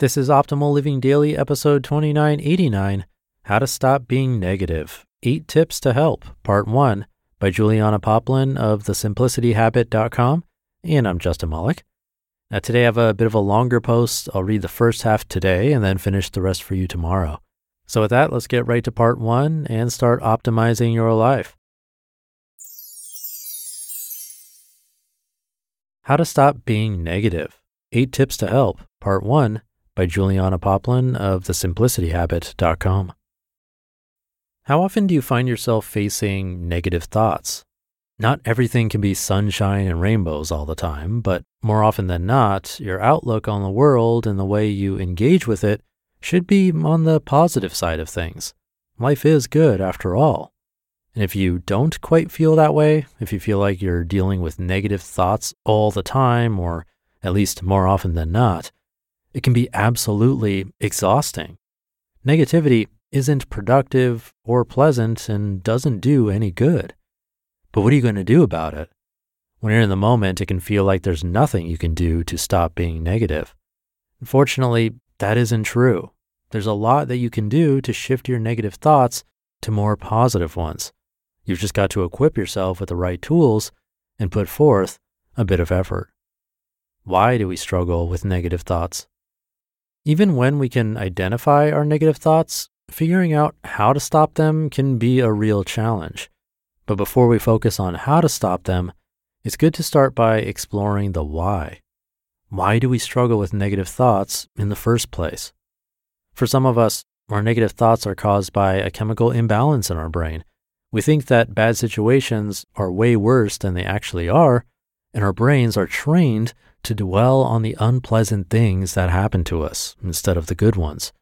This is Optimal Living Daily, episode 2989 How to Stop Being Negative Eight Tips to Help, Part 1 by Julianna Poplin of thesimplicityhabit.com. And I'm Justin Malik. Now, today I have a bit of a longer post. I'll read the first half today and then finish the rest for you tomorrow. So, with that, let's get right to part one and start optimizing your life. How to Stop Being Negative Eight Tips to Help, Part 1 by Julianna Poplin of thesimplicityhabit.com. How often do you find yourself facing negative thoughts? Not everything can be sunshine and rainbows all the time, but more often than not, your outlook on the world and the way you engage with it should be on the positive side of things. Life is good after all. And if you don't quite feel that way, if you feel like you're dealing with negative thoughts all the time, or at least more often than not, it can be absolutely exhausting. Negativity isn't productive or pleasant and doesn't do any good. But what are you going to do about it? When you're in the moment, it can feel like there's nothing you can do to stop being negative. Unfortunately, that isn't true. There's a lot that you can do to shift your negative thoughts to more positive ones. You've just got to equip yourself with the right tools and put forth a bit of effort. Why do we struggle with negative thoughts? Even when we can identify our negative thoughts, figuring out how to stop them can be a real challenge. But before we focus on how to stop them, it's good to start by exploring the why. Why do we struggle with negative thoughts in the first place? For some of us, our negative thoughts are caused by a chemical imbalance in our brain. We think that bad situations are way worse than they actually are, and our brains are trained to dwell on the unpleasant things that happen to us instead of the good ones.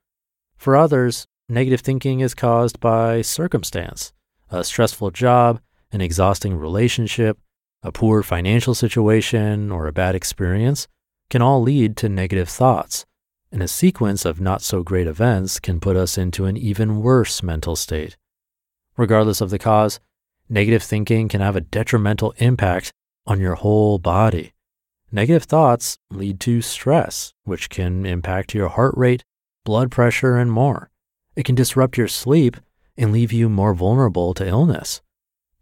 For others, negative thinking is caused by circumstance, a stressful job, an exhausting relationship, a poor financial situation, or a bad experience can all lead to negative thoughts. And a sequence of not so great events can put us into an even worse mental state. Regardless of the cause, negative thinking can have a detrimental impact on your whole body. Negative thoughts lead to stress, which can impact your heart rate, blood pressure, and more. It can disrupt your sleep and leave you more vulnerable to illness.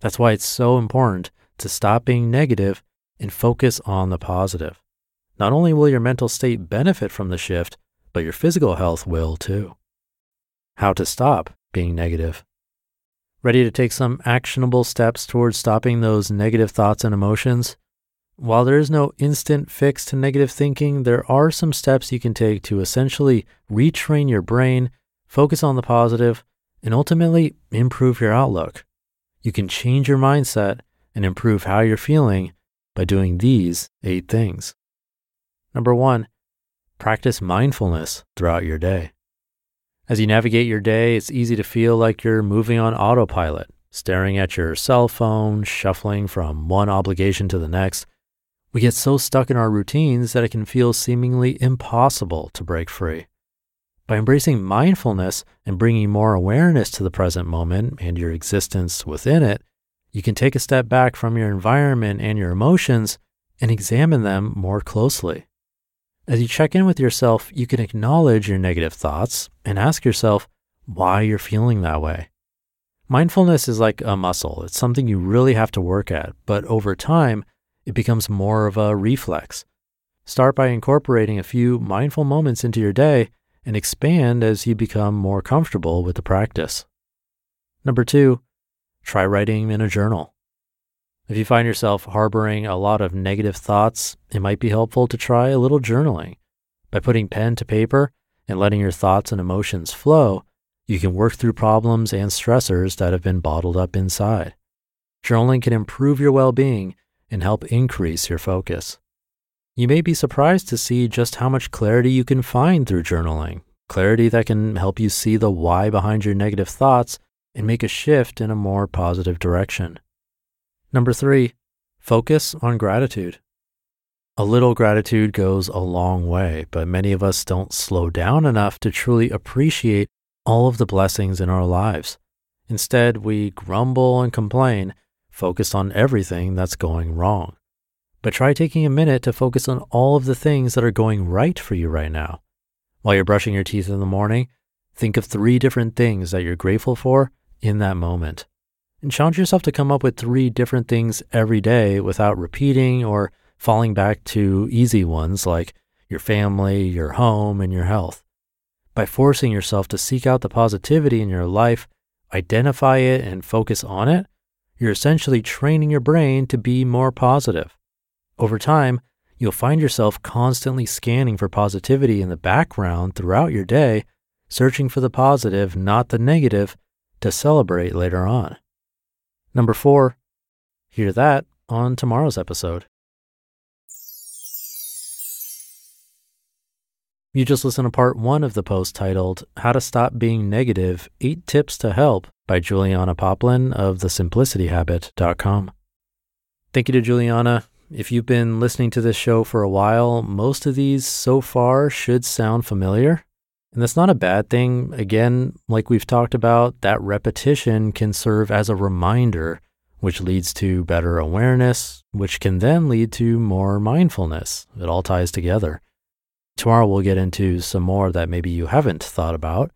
That's why it's so important to stop being negative and focus on the positive. Not only will your mental state benefit from the shift, but your physical health will too. How to stop being negative. Ready to take some actionable steps towards stopping those negative thoughts and emotions? While there is no instant fix to negative thinking, there are some steps you can take to essentially retrain your brain, focus on the positive, and ultimately improve your outlook. You can change your mindset and improve how you're feeling by doing these eight things. Number one, practice mindfulness throughout your day. As you navigate your day, it's easy to feel like you're moving on autopilot, staring at your cell phone, shuffling from one obligation to the next we get so stuck in our routines that it can feel seemingly impossible to break free. By embracing mindfulness and bringing more awareness to the present moment and your existence within it, you can take a step back from your environment and your emotions and examine them more closely. As you check in with yourself, you can acknowledge your negative thoughts and ask yourself why you're feeling that way. Mindfulness is like a muscle. It's something you really have to work at, but over time, it becomes more of a reflex. Start by incorporating a few mindful moments into your day and expand as you become more comfortable with the practice. Number two, try writing in a journal. If you find yourself harboring a lot of negative thoughts, it might be helpful to try a little journaling. By putting pen to paper and letting your thoughts and emotions flow, you can work through problems and stressors that have been bottled up inside. Journaling can improve your well being and help increase your focus. You may be surprised to see just how much clarity you can find through journaling, clarity that can help you see the why behind your negative thoughts and make a shift in a more positive direction. Number three, focus on gratitude. A little gratitude goes a long way, but many of us don't slow down enough to truly appreciate all of the blessings in our lives. Instead, we grumble and complain, focused on everything that's going wrong but try taking a minute to focus on all of the things that are going right for you right now. While you're brushing your teeth in the morning, think of three different things that you're grateful for in that moment. And challenge yourself to come up with three different things every day without repeating or falling back to easy ones like your family, your home, and your health. By forcing yourself to seek out the positivity in your life, identify it, and focus on it, you're essentially training your brain to be more positive. Over time, you'll find yourself constantly scanning for positivity in the background throughout your day, searching for the positive, not the negative, to celebrate later on. Number four, hear that on tomorrow's episode. You just listened to part one of the post titled How to Stop Being Negative Eight Tips to Help by Julianna Poplin of thesimplicityhabit.com. Thank you to Julianna. If you've been listening to this show for a while, most of these so far should sound familiar. And that's not a bad thing. Again, like we've talked about, that repetition can serve as a reminder, which leads to better awareness, which can then lead to more mindfulness. It all ties together. Tomorrow, we'll get into some more that maybe you haven't thought about.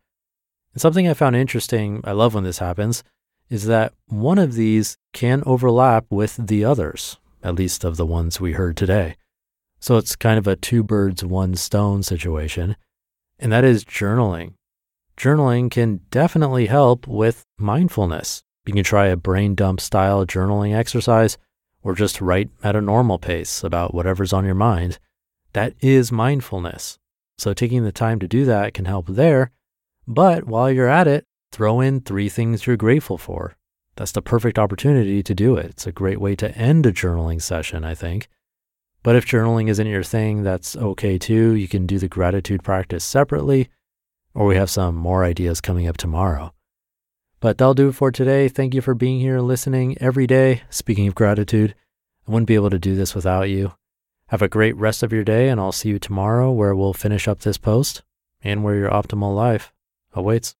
And something I found interesting, I love when this happens, is that one of these can overlap with the others at least of the ones we heard today. So it's kind of a two birds, one stone situation, and that is journaling. Journaling can definitely help with mindfulness. You can try a brain dump style journaling exercise or just write at a normal pace about whatever's on your mind. That is mindfulness. So taking the time to do that can help there. But while you're at it, throw in three things you're grateful for that's the perfect opportunity to do it. It's a great way to end a journaling session, I think. But if journaling isn't your thing, that's okay too. You can do the gratitude practice separately, or we have some more ideas coming up tomorrow. But that'll do it for today. Thank you for being here and listening every day. Speaking of gratitude, I wouldn't be able to do this without you. Have a great rest of your day, and I'll see you tomorrow where we'll finish up this post and where your optimal life awaits.